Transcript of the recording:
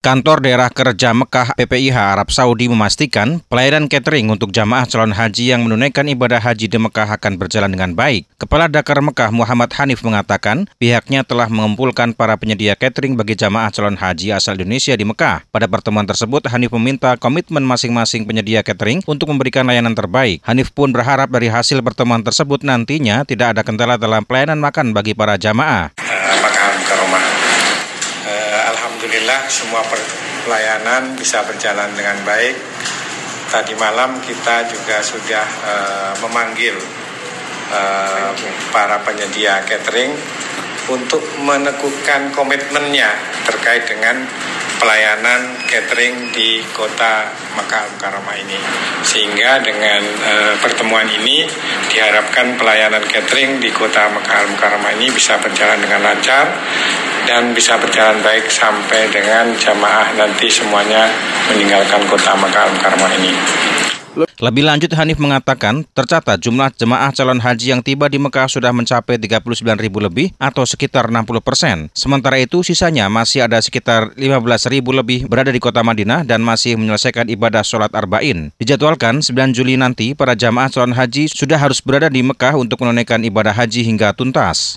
Kantor Daerah Kerja Mekah PPIH Arab Saudi memastikan pelayanan catering untuk jamaah calon haji yang menunaikan ibadah haji di Mekah akan berjalan dengan baik. Kepala Dakar Mekah Muhammad Hanif mengatakan pihaknya telah mengumpulkan para penyedia catering bagi jamaah calon haji asal Indonesia di Mekah. Pada pertemuan tersebut, Hanif meminta komitmen masing-masing penyedia catering untuk memberikan layanan terbaik. Hanif pun berharap dari hasil pertemuan tersebut nantinya tidak ada kendala dalam pelayanan makan bagi para jamaah. Alhamdulillah semua pelayanan bisa berjalan dengan baik. Tadi malam kita juga sudah uh, memanggil uh, para penyedia catering untuk meneguhkan komitmennya terkait dengan pelayanan catering di kota Makkah Mukarramah ini. Sehingga dengan uh, pertemuan ini diharapkan pelayanan catering di kota Makkah Mukarramah ini bisa berjalan dengan lancar dan bisa berjalan baik sampai dengan jamaah nanti semuanya meninggalkan kota Makkah Al-Mukarramah ini. Lebih lanjut Hanif mengatakan, tercatat jumlah jemaah calon haji yang tiba di Mekah sudah mencapai 39 ribu lebih atau sekitar 60 persen. Sementara itu sisanya masih ada sekitar 15 ribu lebih berada di kota Madinah dan masih menyelesaikan ibadah sholat arba'in. Dijadwalkan 9 Juli nanti para jamaah calon haji sudah harus berada di Mekah untuk menunaikan ibadah haji hingga tuntas.